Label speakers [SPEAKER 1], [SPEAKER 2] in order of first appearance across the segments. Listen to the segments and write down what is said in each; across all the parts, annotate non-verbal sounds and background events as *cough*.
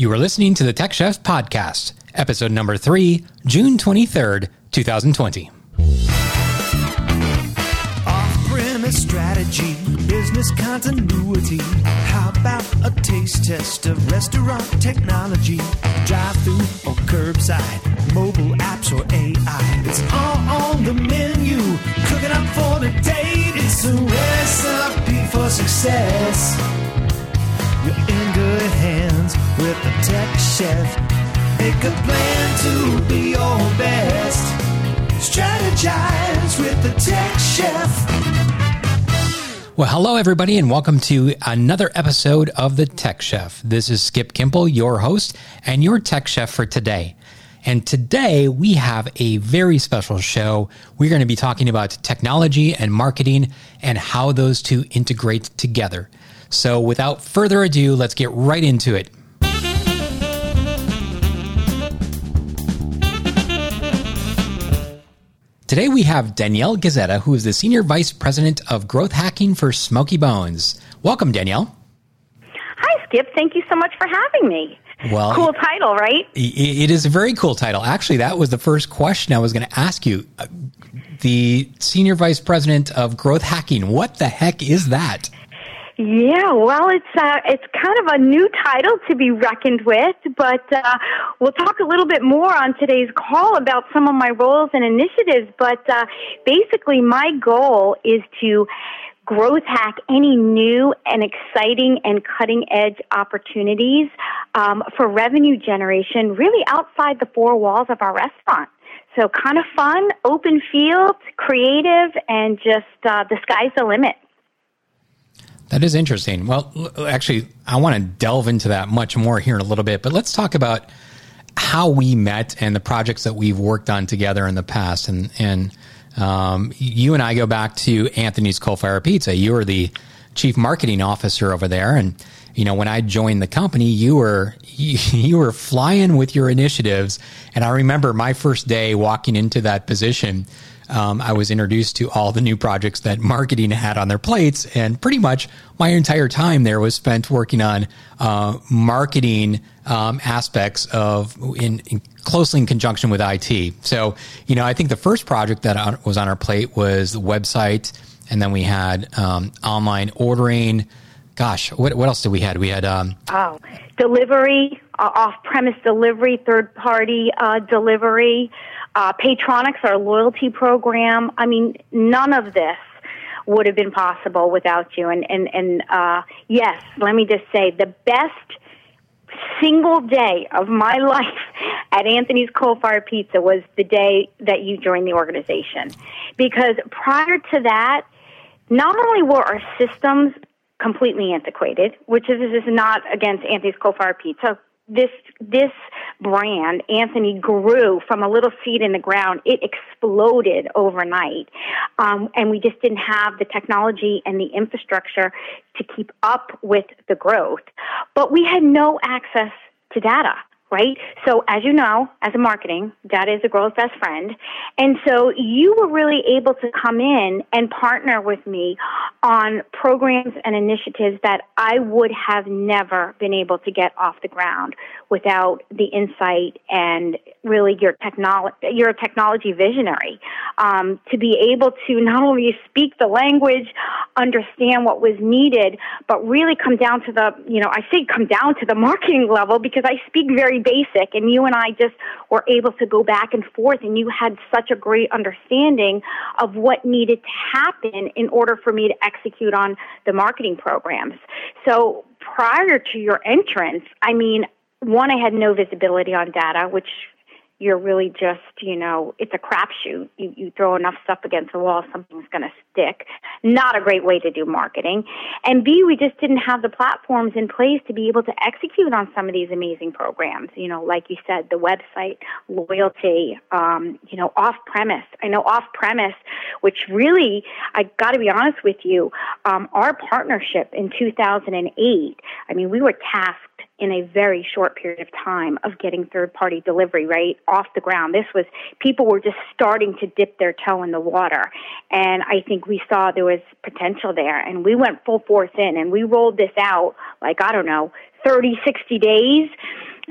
[SPEAKER 1] You are listening to the Tech Chef Podcast, episode number three, June 23rd, 2020.
[SPEAKER 2] Off premise strategy, business continuity. How about a taste test of restaurant technology? Drive through or curbside, mobile apps or AI. It's all on the menu. Cooking up for the date. It's a recipe for success. You're in good the tech chef. Make a plan to be your best. Strategize with the tech chef.
[SPEAKER 1] Well, hello, everybody, and welcome to another episode of the Tech Chef. This is Skip Kimpel, your host, and your tech chef for today. And today we have a very special show. We're going to be talking about technology and marketing and how those two integrate together. So, without further ado, let's get right into it. Today we have Danielle Gazetta, who is the Senior Vice President of Growth Hacking for Smokey Bones. Welcome, Danielle.
[SPEAKER 3] Hi, Skip. Thank you so much for having me.
[SPEAKER 1] Well,
[SPEAKER 3] cool title, right?
[SPEAKER 1] It is a very cool title. Actually, that was the first question I was going to ask you. Uh, the Senior Vice President of Growth Hacking, what the heck is that?
[SPEAKER 3] Yeah, well, it's uh, it's kind of a new title to be reckoned with, but uh, we'll talk a little bit more on today's call about some of my roles and initiatives. But uh, basically, my goal is to growth hack any new and exciting and cutting edge opportunities um, for revenue generation, really outside the four walls of our restaurant. So, kind of fun, open field, creative, and just uh, the sky's the limit.
[SPEAKER 1] That is interesting. Well, actually, I want to delve into that much more here in a little bit, but let's talk about how we met and the projects that we've worked on together in the past. And, and um, you and I go back to Anthony's Coal Fire Pizza. You were the chief marketing officer over there. And, you know, when I joined the company, you were, you, *laughs* you were flying with your initiatives. And I remember my first day walking into that position um, I was introduced to all the new projects that marketing had on their plates, and pretty much my entire time there was spent working on uh, marketing um, aspects of in, in, closely in conjunction with IT. So, you know, I think the first project that was on our plate was the website, and then we had um, online ordering. Gosh, what what else did we had? We had um,
[SPEAKER 3] oh delivery, off premise delivery, third party uh, delivery. Uh, Paytronix, our loyalty program. I mean, none of this would have been possible without you. And and and uh, yes, let me just say the best single day of my *laughs* life at Anthony's Coal Fire Pizza was the day that you joined the organization, because prior to that, not only were our systems completely antiquated, which is, is not against Anthony's Coal Fire Pizza this this brand, Anthony, grew from a little seed in the ground. It exploded overnight, um, and we just didn't have the technology and the infrastructure to keep up with the growth. But we had no access to data right? So as you know, as a marketing, data is a girl's best friend. And so you were really able to come in and partner with me on programs and initiatives that I would have never been able to get off the ground without the insight and really your technology, you're a technology visionary, um, to be able to not only speak the language, understand what was needed, but really come down to the, you know, I say come down to the marketing level because I speak very basic and you and I just were able to go back and forth and you had such a great understanding of what needed to happen in order for me to execute on the marketing programs. So prior to your entrance, I mean, one, I had no visibility on data, which you're really just, you know, it's a crapshoot. You, you throw enough stuff against the wall, something's going to stick. Not a great way to do marketing. And B, we just didn't have the platforms in place to be able to execute on some of these amazing programs. You know, like you said, the website, loyalty, um, you know, off premise. I know off premise, which really, I got to be honest with you, um, our partnership in 2008, I mean, we were tasked in a very short period of time of getting third party delivery right off the ground. This was people were just starting to dip their toe in the water. And I think we saw there was potential there and we went full force in and we rolled this out like, I don't know, 30, 60 days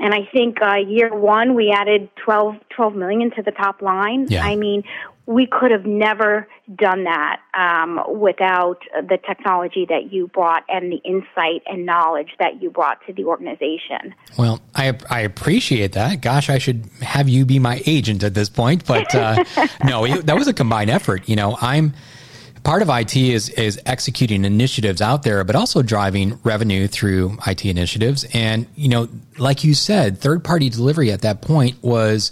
[SPEAKER 3] And I think uh, year one we added 12, 12 million to the top line.
[SPEAKER 1] Yeah.
[SPEAKER 3] I mean, we could have never done that um, without the technology that you brought and the insight and knowledge that you brought to the organization.
[SPEAKER 1] Well, I I appreciate that. Gosh, I should have you be my agent at this point. But uh, *laughs* no, it, that was a combined effort. You know, I'm part of IT is is executing initiatives out there, but also driving revenue through IT initiatives. And you know, like you said, third party delivery at that point was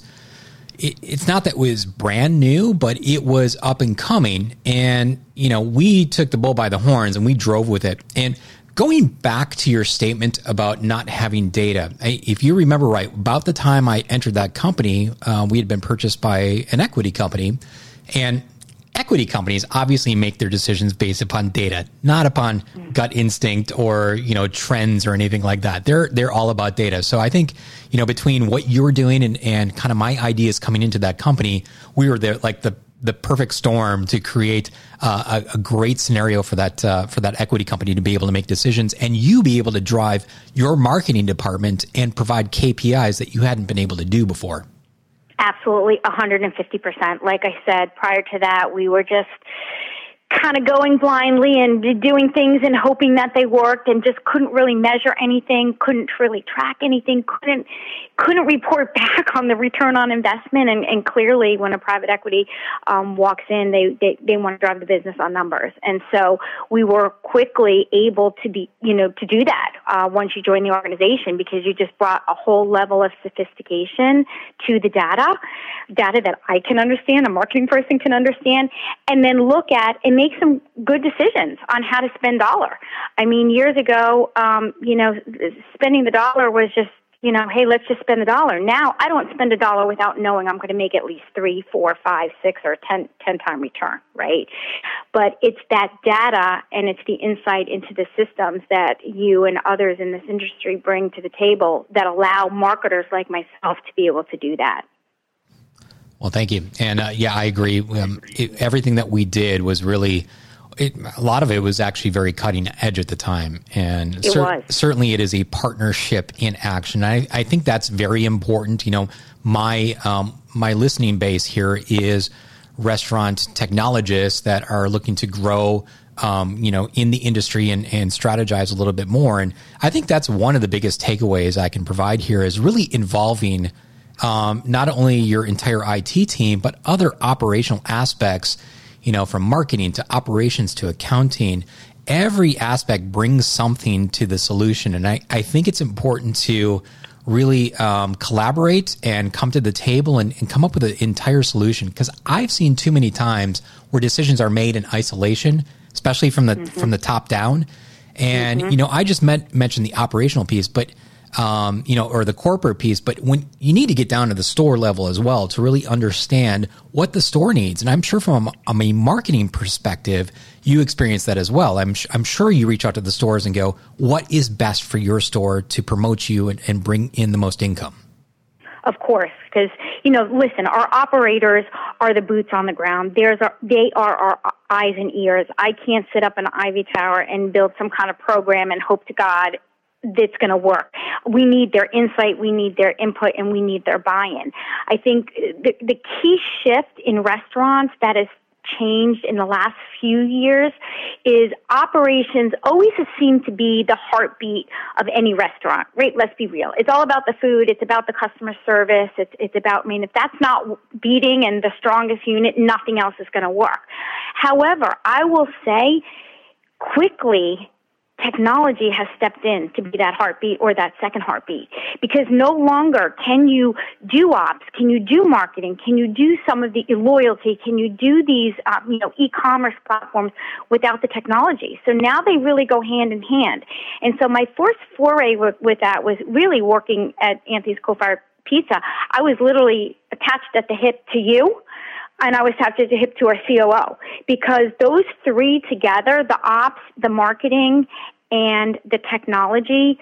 [SPEAKER 1] it, it's not that it was brand new, but it was up and coming. And, you know, we took the bull by the horns and we drove with it. And going back to your statement about not having data, if you remember right, about the time I entered that company, uh, we had been purchased by an equity company. And equity companies obviously make their decisions based upon data, not upon gut instinct or you know trends or anything like that. They're they're all about data. So I think you know between what you're doing and, and kind of my ideas coming into that company, we were there like the the perfect storm to create uh, a, a, great scenario for that uh, for that equity company to be able to make decisions and you be able to drive your marketing department and provide KPIs that you hadn't been able to do before.
[SPEAKER 3] Absolutely, 150%. Like I said, prior to that, we were just kind of going blindly and doing things and hoping that they worked and just couldn't really measure anything, couldn't really track anything, couldn't couldn't report *laughs* back on the return on investment. And, and clearly, when a private equity um, walks in, they, they they want to drive the business on numbers. And so we were quickly able to be you know to do that uh, once you join the organization because you just brought a whole level of sophistication to the data, data that I can understand, a marketing person can understand, and then look at and make some good decisions on how to spend dollar. I mean, years ago, um, you know, spending the dollar was just you know, hey, let's just spend a dollar. Now I don't spend a dollar without knowing I'm going to make at least three, four, five, six, or ten, ten time return, right? But it's that data and it's the insight into the systems that you and others in this industry bring to the table that allow marketers like myself to be able to do that.
[SPEAKER 1] Well, thank you. And uh, yeah, I agree. Um, it, everything that we did was really, it, a lot of it was actually very cutting edge at the time. And
[SPEAKER 3] cer-
[SPEAKER 1] certainly it is a partnership in action. I, I think that's very important. You know, my, um, my listening base here is restaurant technologists that are looking to grow um, you know, in the industry and, and strategize a little bit more. And I think that's one of the biggest takeaways I can provide here is really involving um, not only your entire IT team, but other operational aspects, you know, from marketing to operations to accounting. Every aspect brings something to the solution. And I, I think it's important to really um, collaborate and come to the table and, and come up with an entire solution. Because I've seen too many times where decisions are made in isolation, especially from the mm-hmm. from the top down. And mm-hmm. you know, I just met, mentioned the operational piece, but um, you know, or the corporate piece, but when you need to get down to the store level as well to really understand what the store needs. And I'm sure from a, a marketing perspective, you experience that as well. I'm, I'm sure you reach out to the stores and go, what is best for your store to promote you and, and bring in the most income?
[SPEAKER 3] Of course, because you know, listen, our operators are the boots on the ground. There's our, they are our eyes and ears. I can't sit up in an ivy tower and build some kind of program and hope to God that's going to work. We need their insight, we need their input, and we need their buy-in. I think the, the key shift in restaurants that has changed in the last few years is operations always has seemed to be the heartbeat of any restaurant, right? Let's be real. It's all about the food. It's about the customer service. It's, it's about, I mean, if that's not beating and the strongest unit, nothing else is going to work. However, I will say quickly technology has stepped in to be that heartbeat or that second heartbeat. Because no longer can you do ops can you do marketing can you do some of the loyalty can you do these uh, you know e-commerce platforms without the technology. So now they really go hand in hand. And so my first foray with, with that was really working at anthony's coal-fired pizza. I was literally attached at the hip to you and I was attached at the hip to our COO because those three together, the ops, the marketing, and the technology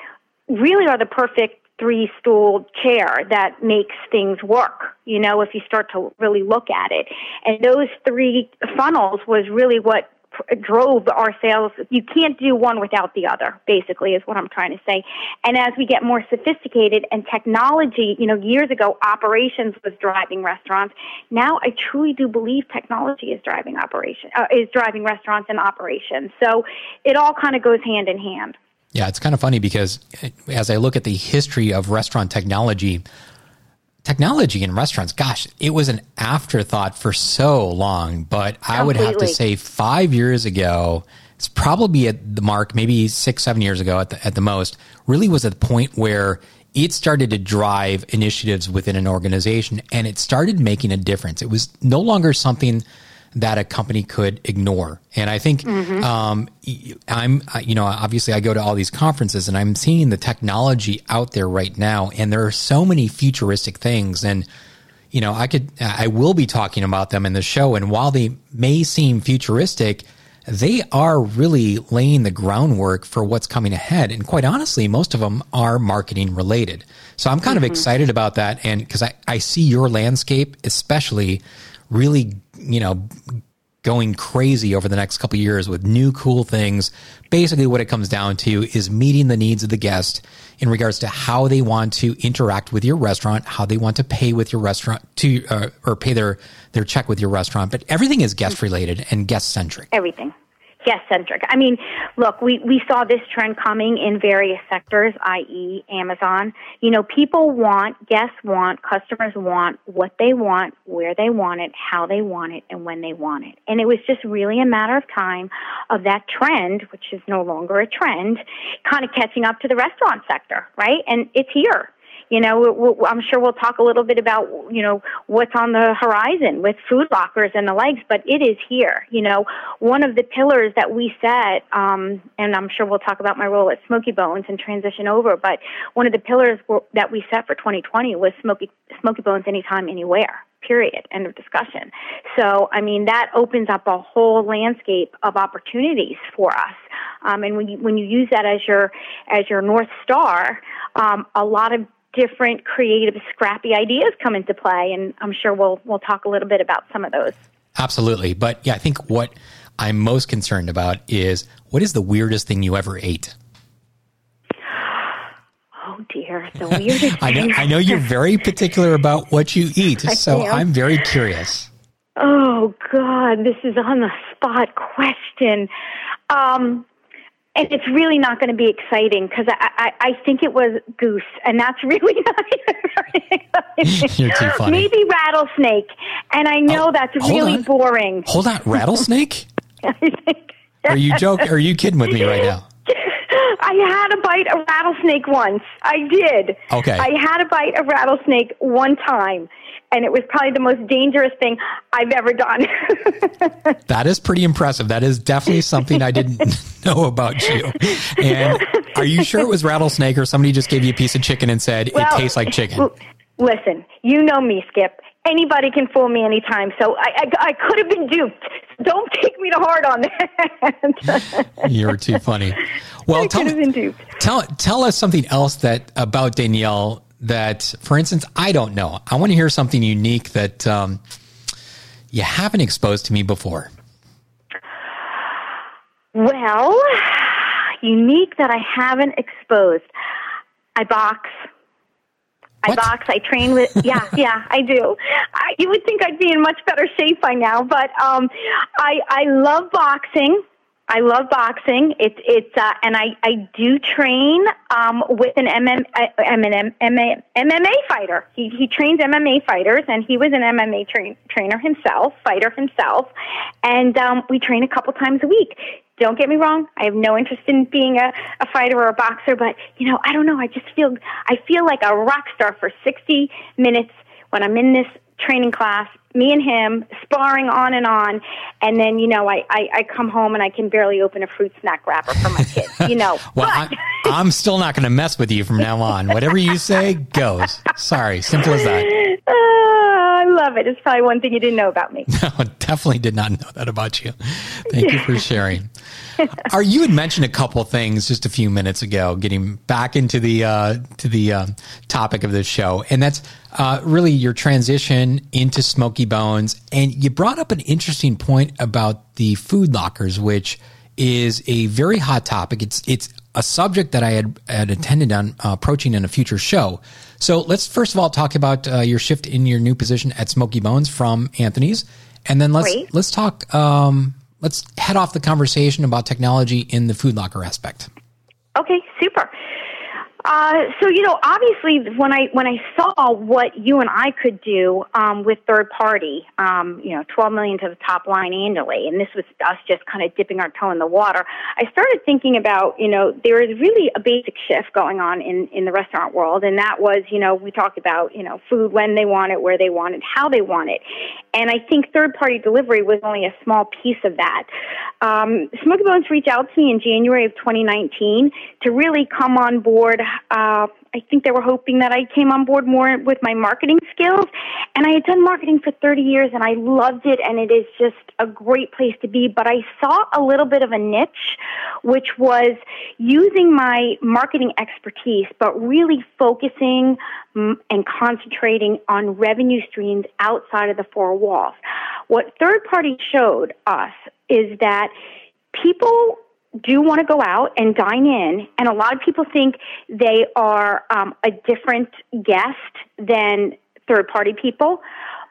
[SPEAKER 3] really are the perfect three stool chair that makes things work, you know, if you start to really look at it. And those three funnels was really what drove our sales. You can't do one without the other, basically, is what I'm trying to say. And as we get more sophisticated and technology, you know, years ago, operations was driving restaurants. Now I truly do believe technology is driving operation, uh, is driving restaurants and operations. So it all kind of goes hand in hand.
[SPEAKER 1] Yeah, it's kind of funny because as I look at the history of restaurant technology, technology in restaurants, gosh, it was an afterthought for so long. But I would have to say, five years ago, it's probably at the mark, maybe six, seven years ago at the, at the most, really was at the point where it started to drive initiatives within an organization and it started making a difference. It was no longer something that a company could ignore. And I think mm-hmm. um, I'm, you know, obviously I go to all these conferences and I'm seeing the technology out there right now, and there are so many futuristic things. And you know, I could, I will be talking about them in the show. And while they may seem futuristic, they are really laying the groundwork for what's coming ahead. And quite honestly, most of them are marketing related. So I'm kind mm-hmm. of excited about that. And because I, I see your landscape, especially really, you know, going crazy over the next couple years with new cool things. Basically, what it comes down to is meeting the needs of the guest in regards to how they want to interact with your restaurant, how they want to pay with your restaurant to uh, or pay their their check with your restaurant. But everything is guest related and guest centric.
[SPEAKER 3] Everything guest centric. I mean, look, we, we saw this trend coming in various sectors, i.e., Amazon. You know, people want, guests want, customers want what they want, where they want it, how they want it, and when they want it. And it was just really a matter of time of that trend, which is no longer a trend, kind of catching up to the restaurant sector, right? And it's here. You know, I'm sure we'll talk a little bit about, you know, what's on the horizon with food lockers and the likes, but it is here. You know, one of the pillars that we set, um, and I'm sure we'll talk about my role at Smokey Bones and transition over, but one of the pillars that we set for 2020 was Smoky, Smokey Bones anytime, anywhere period end of discussion so i mean that opens up a whole landscape of opportunities for us um, and when you when you use that as your as your north star um, a lot of different creative, scrappy ideas come into play, and I'm sure we'll we'll talk a little bit about some of those.
[SPEAKER 1] Absolutely, but yeah, I think what I'm most concerned about is what is the weirdest thing you ever ate?
[SPEAKER 3] Oh dear, the weirdest. *laughs*
[SPEAKER 1] I know, I know you're very particular about what you eat, so I'm very curious.
[SPEAKER 3] Oh God, this is on the spot question. Um, and it's really not going to be exciting because I, I, I think it was goose, and that's *laughs* really not. *laughs*
[SPEAKER 1] You're too funny.
[SPEAKER 3] Maybe rattlesnake, and I know oh, that's really
[SPEAKER 1] on.
[SPEAKER 3] boring.
[SPEAKER 1] Hold on, rattlesnake? *laughs* are you joking? Are you kidding with me right now?
[SPEAKER 3] I had a bite of rattlesnake once. I did.
[SPEAKER 1] Okay.
[SPEAKER 3] I had a bite of rattlesnake one time, and it was probably the most dangerous thing I've ever done. *laughs*
[SPEAKER 1] that is pretty impressive. That is definitely something I didn't *laughs* know about you. And are you sure it was rattlesnake, or somebody just gave you a piece of chicken and said well, it tastes like chicken?
[SPEAKER 3] Listen, you know me, Skip. Anybody can fool me anytime, so I, I, I could have been duped. Don't take me to heart on that. *laughs*
[SPEAKER 1] You're too funny. Well, tell, tell tell us something else that about Danielle that, for instance, I don't know. I want to hear something unique that um, you haven't exposed to me before.
[SPEAKER 3] Well, unique that I haven't exposed. I box. I what? box. I train with. *laughs* Yeah, yeah, I do. I, you would think I'd be in much better shape by now, but um, I I love boxing. I love boxing. It's it's uh, and I I do train um, with an MM, uh, MMA, MMA fighter. He he trains MMA fighters, and he was an MMA train, trainer himself, fighter himself, and um, we train a couple times a week. Don't get me wrong. I have no interest in being a, a fighter or a boxer, but you know I don't know. I just feel I feel like a rock star for sixty minutes when I'm in this training class, me and him sparring on and on, and then you know I, I, I come home and I can barely open a fruit snack wrapper for my kids. You know, *laughs*
[SPEAKER 1] well, I, I'm still not going to mess with you from now on. Whatever you say goes. Sorry, simple as that.
[SPEAKER 3] Uh, *laughs* I love it. It's probably one thing you didn't know about me. *laughs*
[SPEAKER 1] No, definitely did not know that about you. Thank you for sharing. Are you had mentioned a couple things just a few minutes ago, getting back into the uh, to the uh, topic of this show, and that's uh, really your transition into Smokey Bones. And you brought up an interesting point about the food lockers, which is a very hot topic. It's it's a subject that I had, had attended on uh, approaching in a future show. So let's first of all talk about uh, your shift in your new position at Smokey Bones from Anthony's, and then let's
[SPEAKER 3] Great.
[SPEAKER 1] let's talk. Um, let's head off the conversation about technology in the food locker aspect.
[SPEAKER 3] Okay, super. Uh, so you know, obviously, when I when I saw what you and I could do um, with third party, um, you know, twelve million to the top line annually, and this was us just kind of dipping our toe in the water. I started thinking about, you know, there is really a basic shift going on in in the restaurant world, and that was, you know, we talked about, you know, food when they want it, where they want it, how they want it, and I think third party delivery was only a small piece of that. Um, Smokey Bones reached out to me in January of 2019 to really come on board. Uh, I think they were hoping that I came on board more with my marketing skills. And I had done marketing for 30 years and I loved it and it is just a great place to be. But I saw a little bit of a niche, which was using my marketing expertise, but really focusing mm, and concentrating on revenue streams outside of the four walls. What third party showed us is that people do want to go out and dine in, and a lot of people think they are um, a different guest than third party people,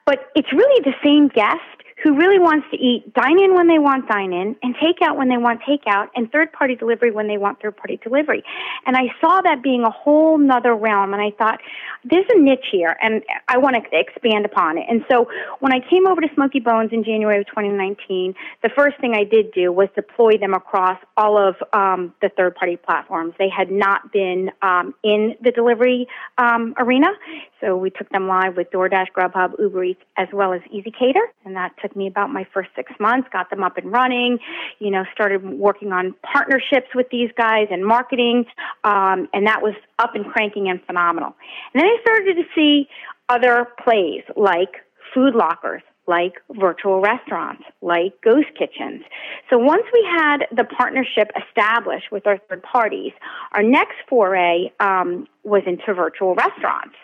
[SPEAKER 3] but it's really the same guest who really wants to eat dine in when they want dine in and take out when they want takeout and third party delivery when they want third party delivery. And I saw that being a whole nother realm and I thought, there's a niche here and I want to expand upon it. And so when I came over to Smokey Bones in January of 2019, the first thing I did do was deploy them across all of um, the third party platforms. They had not been um, in the delivery um, arena. So we took them live with DoorDash, Grubhub, Uber Eats, as well as ezCater. And that took me about my first six months, got them up and running, you know, started working on partnerships with these guys and marketing. Um, and that was up and cranking and phenomenal. And then I started to see other plays like food lockers, like virtual restaurants, like ghost kitchens. So once we had the partnership established with our third parties, our next foray um, was into virtual restaurants.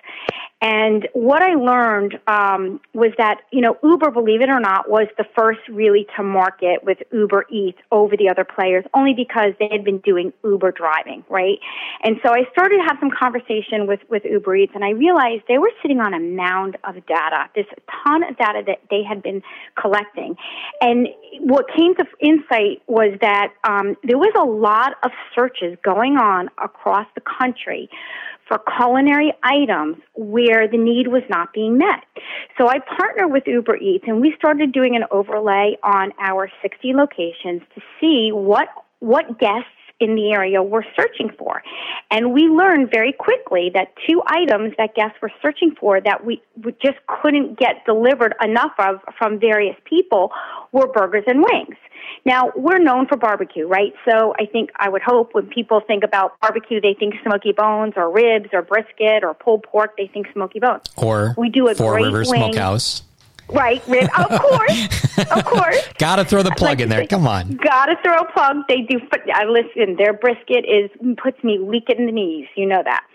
[SPEAKER 3] And what I learned um, was that you know Uber, believe it or not, was the first really to market with Uber Eats over the other players, only because they had been doing Uber driving, right? And so I started to have some conversation with with Uber Eats, and I realized they were sitting on a mound of data, this ton of data that they had been collecting. And what came to insight was that um, there was a lot of searches going on across the country for culinary items where the need was not being met. So I partnered with Uber Eats and we started doing an overlay on our 60 locations to see what what guests in the area we're searching for. And we learned very quickly that two items that guests were searching for that we, we just couldn't get delivered enough of from various people were burgers and wings. Now, we're known for barbecue, right? So I think I would hope when people think about barbecue, they think smoky bones or ribs or brisket or pulled pork, they think smoky bones.
[SPEAKER 1] Or
[SPEAKER 3] we do a
[SPEAKER 1] Four
[SPEAKER 3] great
[SPEAKER 1] Rivers
[SPEAKER 3] wing.
[SPEAKER 1] Smokehouse.
[SPEAKER 3] Right. Of *laughs* course, of course.
[SPEAKER 1] Got to throw the plug
[SPEAKER 3] Like
[SPEAKER 1] in there. Come on.
[SPEAKER 3] Gotta throw a plug. They do. I listen. Their brisket is puts me weak in the knees. You know that.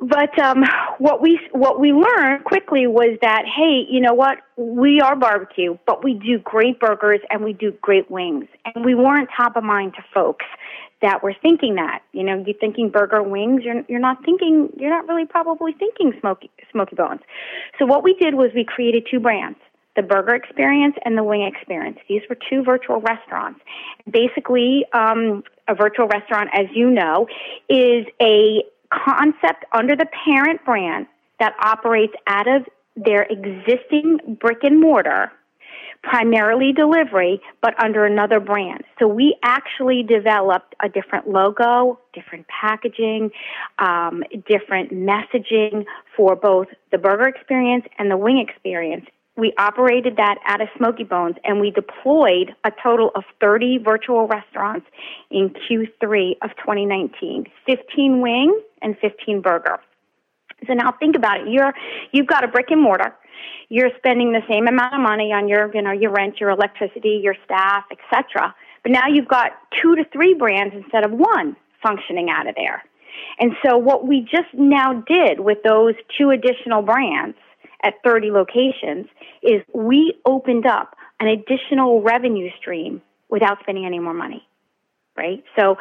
[SPEAKER 3] But um, what we what we learned quickly was that hey, you know what? We are barbecue, but we do great burgers and we do great wings, and we weren't top of mind to folks that we're thinking that. You know, you're thinking burger wings. You're you're not thinking. You're not really probably thinking smoky smoky bones. So what we did was we created two brands the burger experience and the wing experience. These were two virtual restaurants. Basically, um, a virtual restaurant, as you know, is a concept under the parent brand that operates out of their existing brick and mortar, primarily delivery, but under another brand. So we actually developed a different logo, different packaging, um, different messaging for both the burger experience and the wing experience we operated that out of Smokey Bones and we deployed a total of 30 virtual restaurants in Q3 of 2019, 15 wing and 15 burger. So now think about it. You're, you've got a brick and mortar. You're spending the same amount of money on your, you know, your rent, your electricity, your staff, etc. But now you've got two to three brands instead of one functioning out of there. And so what we just now did with those two additional brands at 30 locations is we opened up an additional revenue stream without spending any more money. Right? So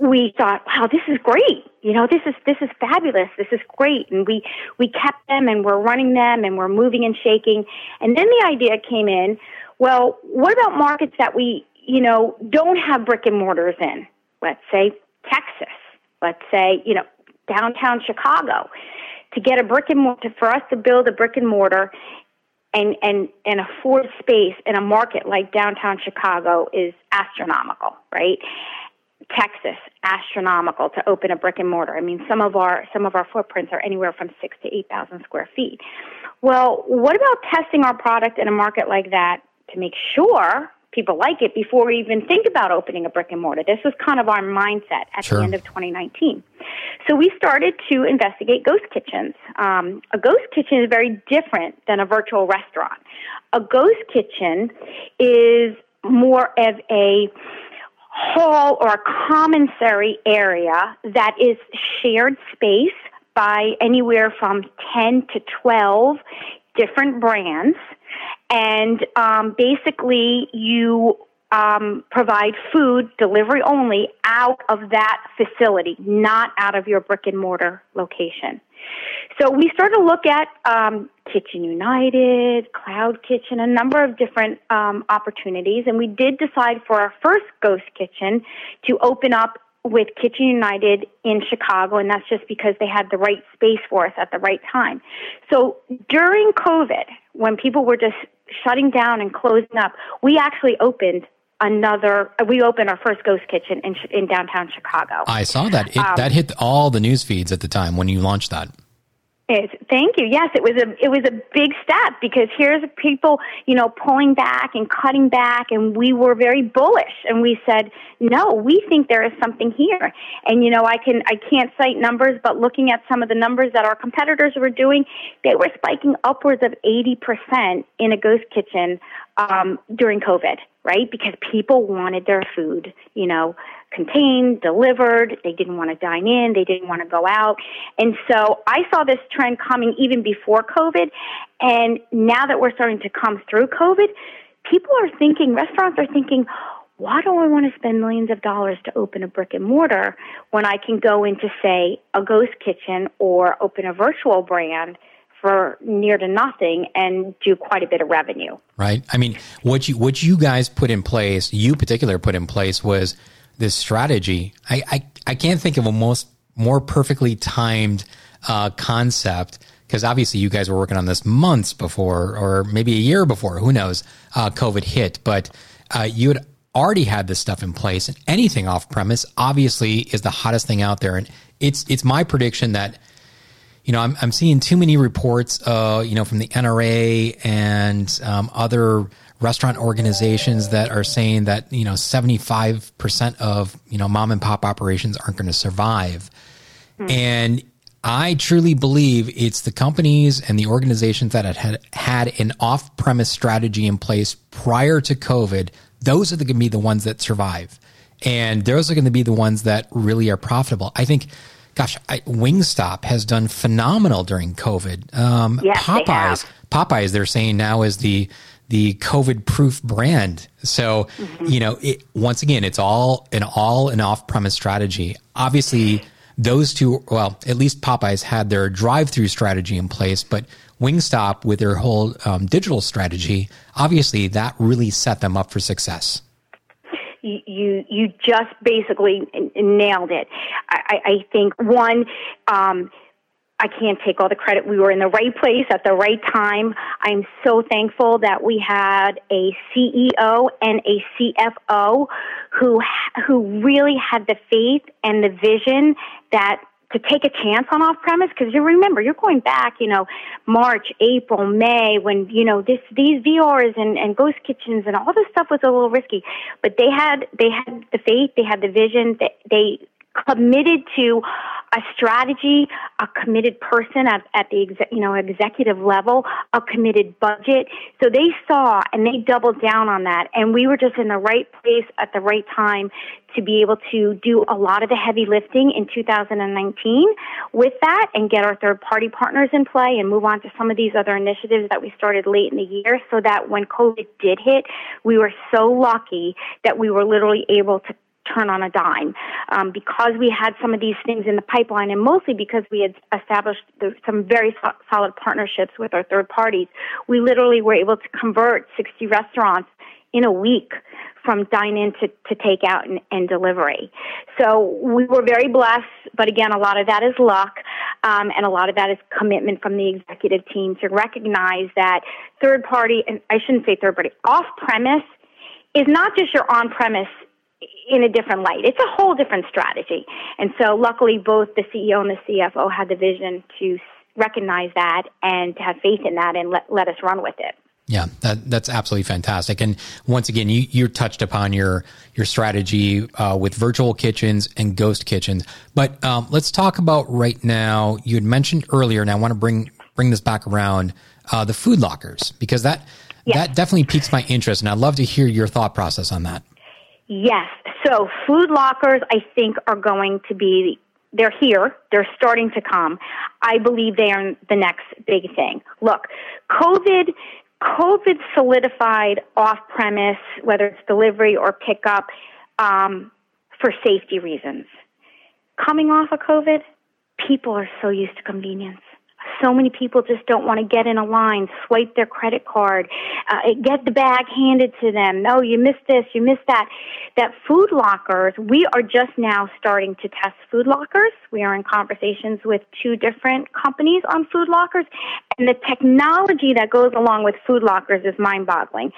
[SPEAKER 3] we thought, wow, this is great. You know, this is this is fabulous. This is great. And we we kept them and we're running them and we're moving and shaking. And then the idea came in, well, what about markets that we, you know, don't have brick and mortars in? Let's say Texas. Let's say, you know, downtown Chicago. To get a brick and mortar for us to build a brick and mortar and, and, and afford space in a market like downtown Chicago is astronomical, right? Texas, astronomical to open a brick and mortar. I mean, some of our some of our footprints are anywhere from six to eight thousand square feet. Well, what about testing our product in a market like that to make sure people like it before we even think about opening a brick and mortar. This was kind of our mindset at sure. the end of 2019. So we started to investigate ghost kitchens. Um, a ghost kitchen is very different than a virtual restaurant. A ghost kitchen is more of a hall or commissary area that is shared space by anywhere from 10 to 12 different brands. And um, basically you um, provide food delivery only out of that facility, not out of your brick and mortar location. So we started to look at um, Kitchen United, Cloud Kitchen, a number of different um, opportunities, and we did decide for our first ghost kitchen to open up with Kitchen United in Chicago, and that's just because they had the right space for us at the right time. So during COVID, when people were just shutting down and closing up, we actually opened another. We opened our first ghost kitchen in in downtown Chicago.
[SPEAKER 1] I saw that. It, um, that hit all the news feeds at the time when you launched that.
[SPEAKER 3] Thank you. Yes, it was a it was a big step because here's people, you know, pulling back and cutting back, and we were very bullish, and we said, no, we think there is something here. And you know, I can I can't cite numbers, but looking at some of the numbers that our competitors were doing, they were spiking upwards of eighty percent in a ghost kitchen um, during COVID, right? Because people wanted their food, you know, contained, delivered. They didn't want to dine in. They didn't want to go out. And so I saw this trend coming even before COVID. And now that we're starting to come through COVID, people are thinking, restaurants are thinking, why do I want to spend millions of dollars to open a brick and mortar when I can go into, say, a ghost kitchen or open a virtual brand for near to nothing and do quite a bit of revenue?
[SPEAKER 1] Right. I mean, what you what you guys put in place, you particular put in place was this strategy. I, I, I can't think of a most more perfectly timed uh, concept because obviously you guys were working on this months before or maybe a year before, who knows, uh, COVID hit. But uh, you had already had this stuff in place, and anything off premise obviously is the hottest thing out there. And it's it's my prediction that you know I'm I'm seeing too many reports, uh, you know, from the NRA and um, other restaurant organizations that are saying that you know 75% of you know mom and pop operations aren't going to survive. Mm. and i truly believe it's the companies and the organizations that had had an off-premise strategy in place prior to covid those are going to be the ones that survive. And those are going to be the ones that really are profitable. I think gosh, I, Wingstop has done phenomenal during COVID. Um,
[SPEAKER 3] yes,
[SPEAKER 1] Popeyes,
[SPEAKER 3] they
[SPEAKER 1] Popeyes, they're saying now is the the COVID proof brand. So, mm-hmm. you know, it, once again, it's all an all an off premise strategy. Obviously, those two, well, at least Popeyes had their drive through strategy in place, but Wingstop with their whole um, digital strategy, obviously that really set them up for success.
[SPEAKER 3] You you just basically nailed it. I, I think one. Um, I can't take all the credit. We were in the right place at the right time. I'm so thankful that we had a CEO and a CFO who who really had the faith and the vision that to take a chance on off premise because you remember you're going back, you know, March, April, May when you know this these VRs and, and ghost kitchens and all this stuff was a little risky, but they had they had the faith, they had the vision, that they committed to a strategy, a committed person at, at the exe- you know executive level, a committed budget. So they saw and they doubled down on that, and we were just in the right place at the right time to be able to do a lot of the heavy lifting in 2019 with that and get our third party partners in play and move on to some of these other initiatives that we started late in the year so that when COVID did hit, we were so lucky that we were literally able to turn on a dime. Um, because we had some of these things in the pipeline and mostly because we had established the, some very so- solid partnerships with our third parties we literally were able to convert 60 restaurants in a week from dine in to, to take out and, and delivery. So we were very blessed, but again, a lot of that is luck, um, and a lot of that is commitment from the executive team to recognize that third party, and I shouldn't say third party, off premise is not just your on premise in a different light. It's a whole different strategy. And so luckily both the CEO and the CFO had the vision to recognize that and to have faith in that and let, let us run with it.
[SPEAKER 1] Yeah, that, that's absolutely fantastic. And once again, you, you touched upon your your strategy uh, with virtual kitchens and ghost kitchens. But um, let's talk about right now. You had mentioned earlier, and I want to bring bring this back around uh, the food lockers because that yes. that definitely piques my interest, and I'd love to hear your thought process on that.
[SPEAKER 3] Yes. So food lockers, I think, are going to be they're here. They're starting to come. I believe they are the next big thing. Look, COVID COVID solidified off premise, whether it's delivery or pickup, um, for safety reasons. Coming off of COVID, people are so used to convenience so many people just don't want to get in a line, swipe their credit card, uh, get the bag handed to them. No, you missed this, you missed that. That food lockers, we are just now starting to test food lockers. We are in conversations with two different companies on food lockers, and the technology that goes along with food lockers is mind boggling.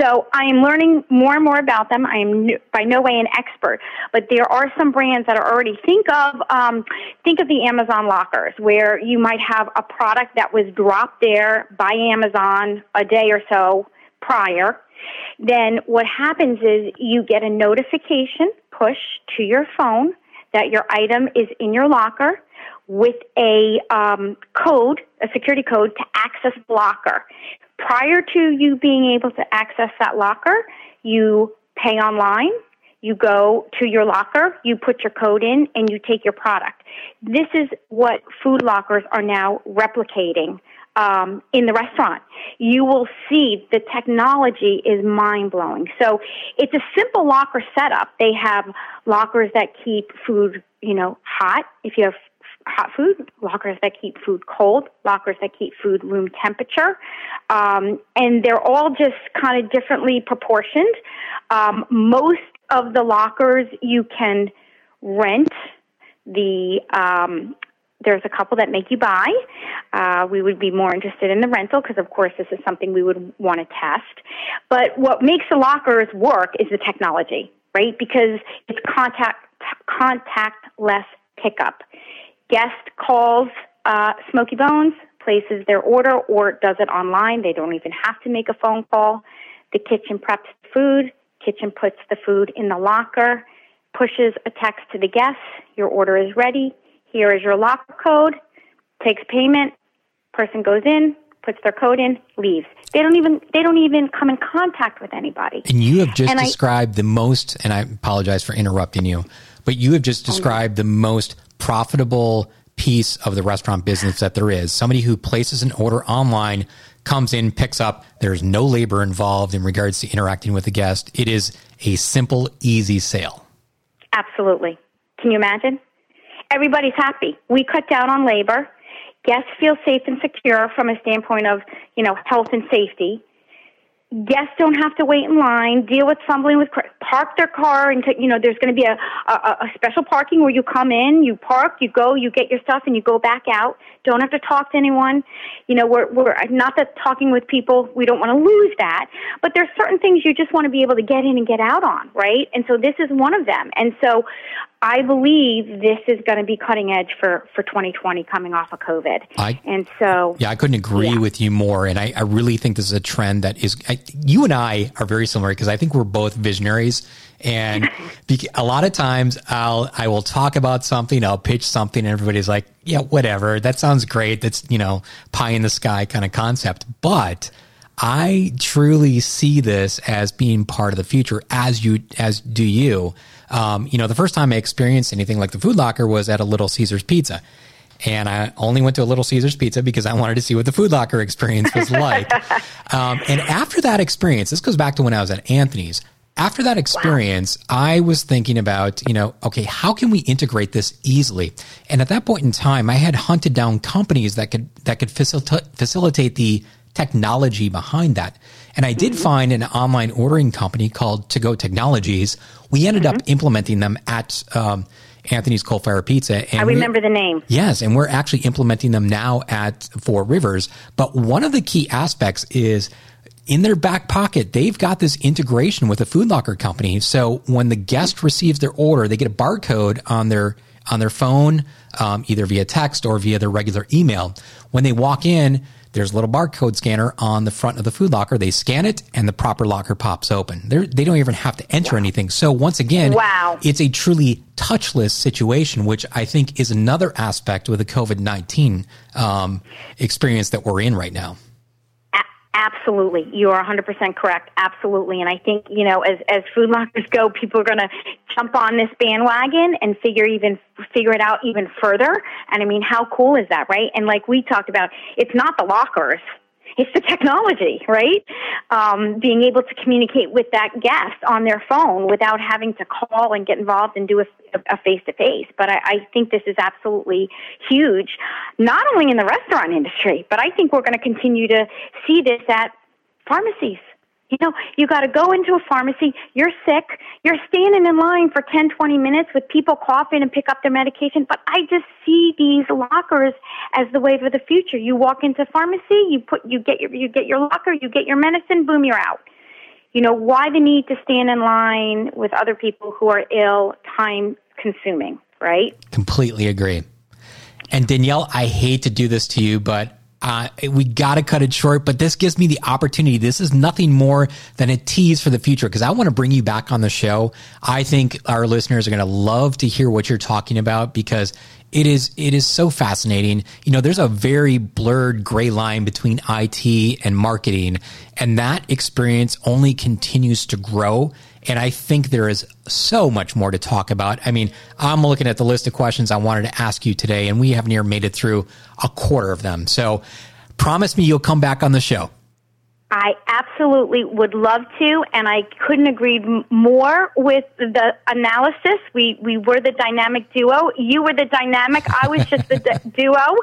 [SPEAKER 3] So I am learning more and more about them. I am by no way an expert, but there are some brands that are already think of um, think of the Amazon lockers where you might have a product that was dropped there by Amazon a day or so prior. Then what happens is you get a notification push to your phone that your item is in your locker with a um, code, a security code to access locker. Prior to you being able to access that locker, you pay online, you go to your locker, you put your code in, and you take your product. This is what food lockers are now replicating um, in the restaurant. You will see the technology is mind blowing. So it's a simple locker setup. They have lockers that keep food, you know, hot. If you have hot food, lockers that keep food cold, lockers that keep food room temperature, um, and they're all just kind of differently proportioned. Um, most of the lockers you can rent the um, there's a couple that make you buy. Uh, we would be more interested in the rental because, of course, this is something we would want to test. But what makes the lockers work is the technology, right? Because it's contact contactless pickup. Guest calls uh, Smokey Bones, places their order, or does it online. They don't even have to make a phone call. The kitchen preps the food. Kitchen puts the food in the locker, pushes a text to the guest. Your order is ready. Here is your locker code. Takes payment. Person goes in, puts their code in, leaves. They don't even they don't even come in contact with anybody.
[SPEAKER 1] And you have just and described I, the most and I apologize for interrupting you, but you have just described the most profitable piece of the restaurant business that there is. Somebody who places an order online comes in, picks up. There's no labor involved in regards to interacting with the guest. It is a simple, easy sale.
[SPEAKER 3] Absolutely. Can you imagine? Everybody's happy. We cut down on labor. Guests feel safe and secure from a standpoint of, you know, health and safety guests don't have to wait in line, deal with fumbling with park their car, and you know there's going to be a, a a special parking where you come in, you park, you go, you get your stuff, and you go back out. Don't have to talk to anyone. You know, we're we're not that talking with people. We don't want to lose that, but there's certain things you just want to be able to get in and get out on, right? And so this is one of them. And so I believe this is going to be cutting edge for, for 2020 coming off of COVID.
[SPEAKER 1] I,
[SPEAKER 3] and so.
[SPEAKER 1] Yeah, I couldn't agree yeah. with you more. And I, I, really think this is a trend that is, I, you and I are very similar because I think we're both visionaries. And *laughs* a lot of times I'll, I will talk about something, I'll pitch something and everybody's like, yeah, whatever. That sounds great. That's, you know, pie in the sky kind of concept. But I truly see this as being part of the future as you, as do you. Um, you know, the first time I experienced anything like the Food Locker was at a Little Caesars Pizza. And I only went to a Little Caesars Pizza because I wanted to see what the Food Locker experience was like. *laughs* um, and after that experience, this goes back to when I was at Anthony's. After that experience, wow. I was thinking about, you know, okay, how can we integrate this easily? And at that point in time, I had hunted down companies that could that could facilitate facilitate the technology behind that. And I did mm-hmm. find an online ordering company called To Go Technologies. We ended mm-hmm. up implementing them at um, Anthony's Coal Fire Pizza.
[SPEAKER 3] And I remember the name.
[SPEAKER 1] Yes, and we're actually implementing them now at Four Rivers. But one of the key aspects is in their back pocket, they've got this integration with a food locker company. So when the guest receives their order, they get a barcode on their on their phone, um, either via text or via their regular email. When they walk in, there's a little barcode scanner on the front of the food locker. They scan it and the proper locker pops open. They're, they do not even have to enter wow. anything. So once again,
[SPEAKER 3] wow.
[SPEAKER 1] it's a truly touchless situation, which I think is another aspect with the COVID-19 um, experience that we're in right now.
[SPEAKER 3] Absolutely. You are 100% correct. Absolutely. And I think, you know, as, as food lockers go, people are going to jump on this bandwagon and figure even, figure it out even further. And I mean, how cool is that, right? And like we talked about, it's not the lockers it's the technology, right? Um, being able to communicate with that guest on their phone without having to call and get involved and do a face to face. But I, I think this is absolutely huge, not only in the restaurant industry, but I think we're going to continue to see this at pharmacies you know, you got to go into a pharmacy, you're sick, you're standing in line for 10, 20 minutes with people coughing and pick up their medication. But I just see these lockers as the wave of the future. You walk into pharmacy, you put, you get your, you get your locker, you get your medicine, boom, you're out. You know, why the need to stand in line with other people who are ill, time consuming, right?
[SPEAKER 1] Completely agree. And Danielle, I hate to do this to you, but uh, we got to cut it short, but this gives me the opportunity. This is nothing more than a tease for the future because I want to bring you back on the show. I think our listeners are going to love to hear what you're talking about because it is it is so fascinating. You know, there's a very blurred gray line between IT and marketing, and that experience only continues to grow. And I think there is so much more to talk about. I mean, I'm looking at the list of questions I wanted to ask you today, and we haven't even made it through a quarter of them. So promise me you'll come back on the show.
[SPEAKER 3] I absolutely would love to, and I couldn't agree more with the analysis. We we were the dynamic duo. You were the dynamic. I was just the d- *laughs* duo.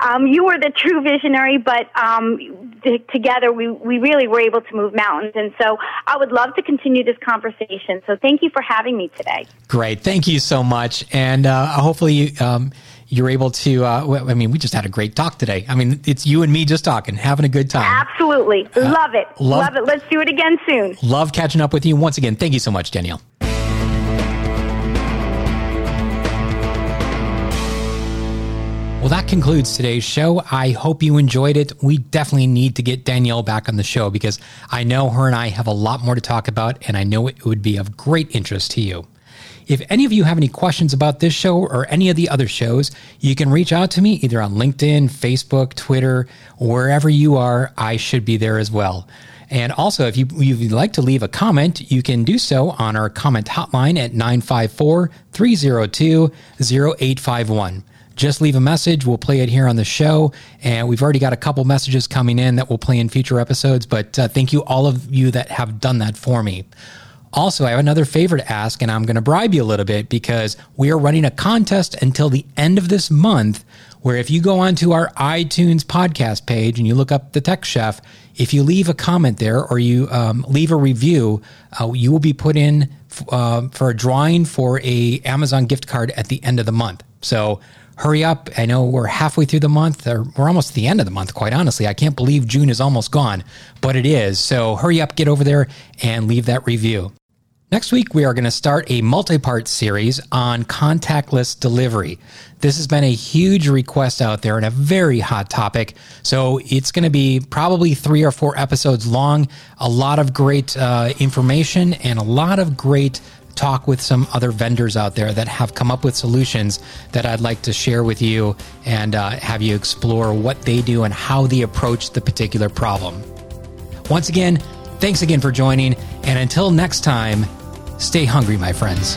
[SPEAKER 3] Um, you were the true visionary, but um, t- together we we really were able to move mountains. And so I would love to continue this conversation. So thank you for having me today.
[SPEAKER 1] Great, thank you so much, and uh, hopefully you. Um, you're able to. Uh, I mean, we just had a great talk today. I mean, it's you and me just talking, having a good time.
[SPEAKER 3] Absolutely, uh, love it, love, love, it. Let's do it again soon.
[SPEAKER 1] Love catching up with you once again. Thank you so much, Danielle. Well, that concludes today's show. I hope you enjoyed it. We definitely need to get Danielle back on the show because I know her and I have a lot more to talk about, and I know it would be of great interest to you. If any of you have any questions about this show or any of the other shows, you can reach out to me either on LinkedIn, Facebook, Twitter, wherever you are. I should be there as well. And also, if you, would like to leave a comment, you can do so on our comment hotline at 954 302 0851. Just leave a message. We'll play it here on the show. And we've already got a couple messages coming in that we'll play in future episodes. But uh, thank you, all of you that have done that for me. Also, I have another favor to ask, and I'm going to bribe you a little bit because we are running a contest until the end of this month. Where if you go onto our iTunes podcast page and you look up the Tech Chef, if you leave a comment there or you um, leave a review, uh, you will be put in f- uh, for a drawing for a Amazon gift card at the end of the month. So hurry up. I know we're halfway through the month, or we're almost at the end of the month, quite honestly. I can't believe June is almost gone, but it is. So hurry up, get over there and leave that review. Next week, we are going to start a multi part series on contactless delivery. This has been a huge request out there and a very hot topic. So it's going to be probably three or four episodes long, a lot of great uh, information, and a lot of great talk with some other vendors out there that have come up with solutions that I'd like to share with you and uh, have you explore what they do and how they approach the particular problem. Once again, thanks again for joining. And until next time, stay hungry, my friends.